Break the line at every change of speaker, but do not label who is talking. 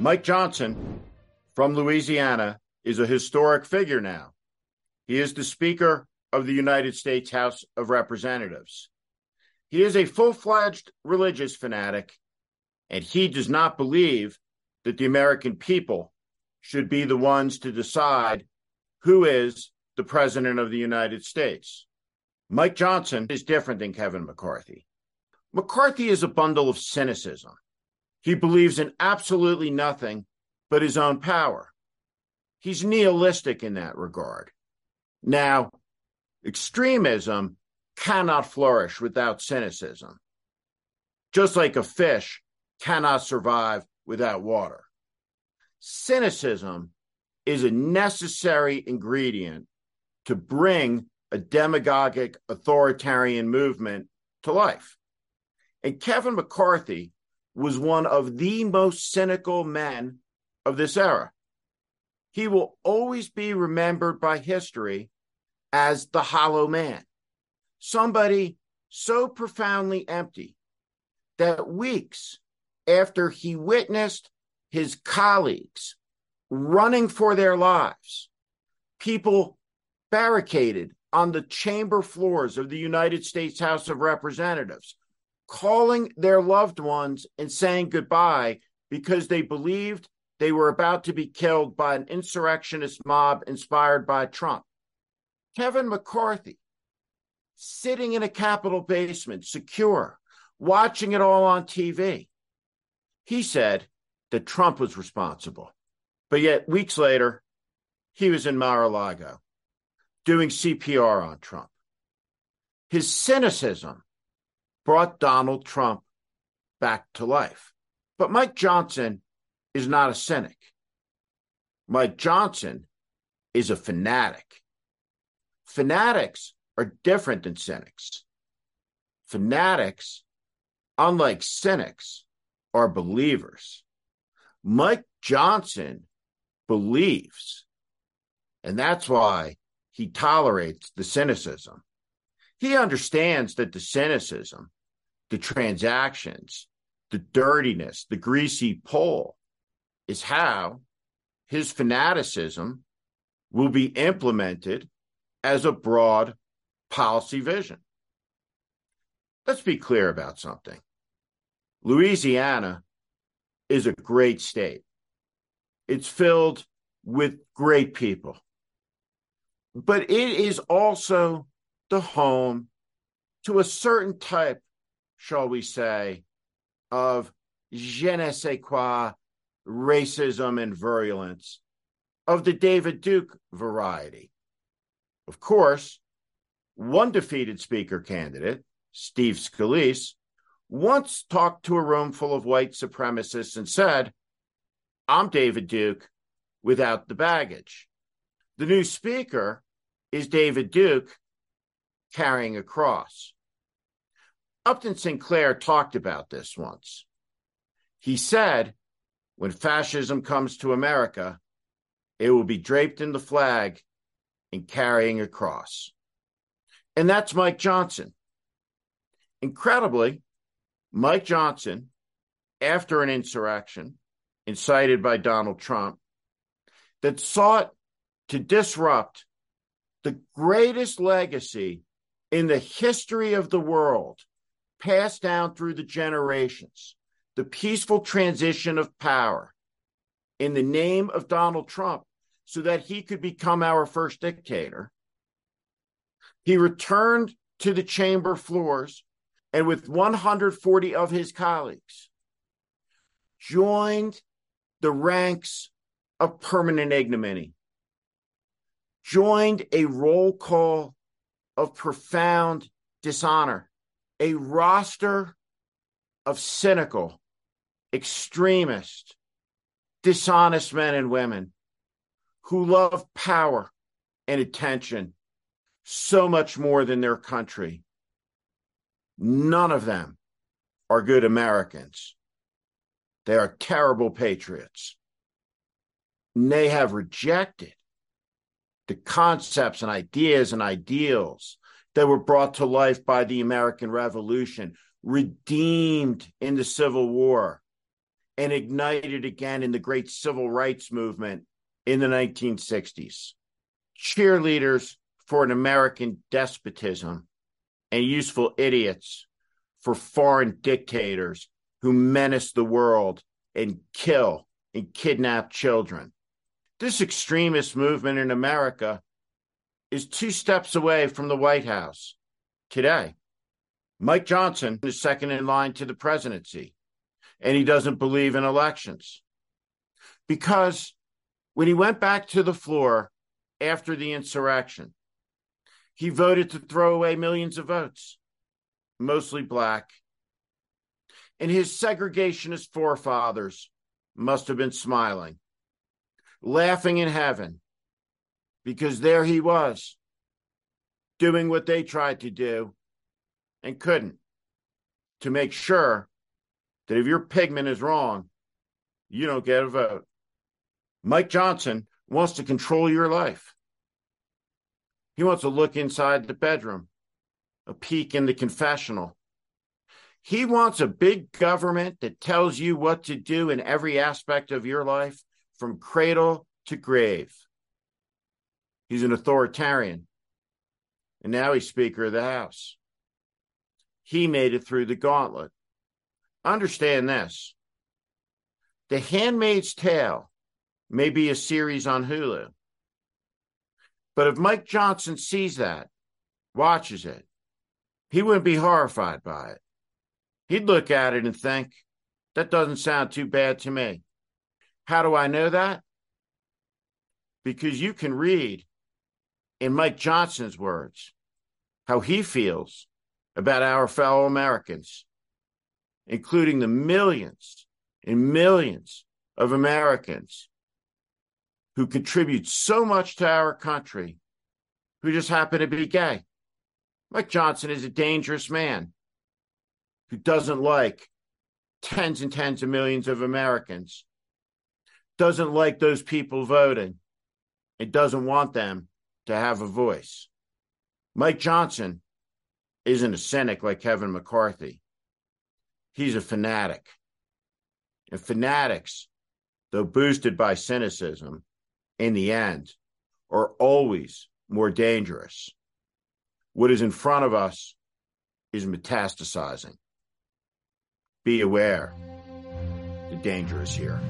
Mike Johnson from Louisiana is a historic figure now. He is the Speaker of the United States House of Representatives. He is a full fledged religious fanatic, and he does not believe that the American people should be the ones to decide who is the President of the United States. Mike Johnson is different than Kevin McCarthy. McCarthy is a bundle of cynicism. He believes in absolutely nothing but his own power. He's nihilistic in that regard. Now, extremism cannot flourish without cynicism, just like a fish cannot survive without water. Cynicism is a necessary ingredient to bring a demagogic authoritarian movement to life. And Kevin McCarthy was one of the most cynical men of this era. He will always be remembered by history as the hollow man, somebody so profoundly empty that weeks after he witnessed his colleagues running for their lives, people barricaded on the chamber floors of the United States House of Representatives, calling their loved ones and saying goodbye because they believed they were about to be killed by an insurrectionist mob inspired by Trump. Kevin McCarthy, sitting in a Capitol basement, secure, watching it all on TV. He said that Trump was responsible. But yet, weeks later, he was in Mar a Lago doing CPR on Trump. His cynicism brought Donald Trump back to life. But Mike Johnson is not a cynic. Mike Johnson is a fanatic. Fanatics are different than cynics. Fanatics, unlike cynics, are believers. Mike Johnson believes. And that's why he tolerates the cynicism. He understands that the cynicism, the transactions, the dirtiness, the greasy pole is how his fanaticism will be implemented as a broad policy vision. Let's be clear about something. Louisiana is a great state. It's filled with great people. But it is also the home to a certain type, shall we say, of je ne sais quoi, racism and virulence of the David Duke variety. Of course, one defeated speaker candidate, Steve Scalise, once talked to a room full of white supremacists and said, I'm David Duke without the baggage. The new speaker is David Duke carrying a cross. Upton Sinclair talked about this once. He said, when fascism comes to America, it will be draped in the flag and carrying a cross. And that's Mike Johnson. Incredibly, Mike Johnson, after an insurrection incited by Donald Trump, that sought to disrupt the greatest legacy in the history of the world, passed down through the generations, the peaceful transition of power in the name of Donald Trump so that he could become our first dictator. He returned to the chamber floors and, with 140 of his colleagues, joined the ranks of permanent ignominy, joined a roll call of profound dishonor, a roster of cynical, extremist, dishonest men and women who love power and attention so much more than their country. None of them are good Americans. They are terrible patriots. And they have rejected the concepts and ideas and ideals that were brought to life by the American Revolution, redeemed in the Civil War, and ignited again in the great civil rights movement in the 1960s. Cheerleaders for an American despotism and useful idiots for foreign dictators who menace the world and kill and kidnap children. This extremist movement in America is two steps away from the White House today. Mike Johnson is second in line to the presidency, and he doesn't believe in elections. Because when he went back to the floor after the insurrection, he voted to throw away millions of votes, mostly black. And his segregationist forefathers must have been smiling, laughing in heaven, because there he was, doing what they tried to do and couldn't, to make sure that if your pigment is wrong, you don't get a vote. Mike Johnson wants to control your life. He wants to look inside the bedroom, a peek in the confessional. He wants a big government that tells you what to do in every aspect of your life from cradle to grave. He's an authoritarian. And now he's Speaker of the House. He made it through the gauntlet. Understand this The Handmaid's Tale may be a series on Hulu. But if Mike Johnson sees that, watches it, he wouldn't be horrified by it. He'd look at it and think, that doesn't sound too bad to me. How do I know that? Because you can read in Mike Johnson's words how he feels about our fellow Americans, including the millions and millions of Americans who contribute so much to our country who just happen to be gay. Mike Johnson is a dangerous man who doesn't like tens and tens of millions of Americans, doesn't like those people voting, It doesn't want them to have a voice. Mike Johnson isn't a cynic like Kevin McCarthy. He's a fanatic. And fanatics, though boosted by cynicism, in the end are always more dangerous. What is in front of us is metastasizing. Be aware, the danger is here.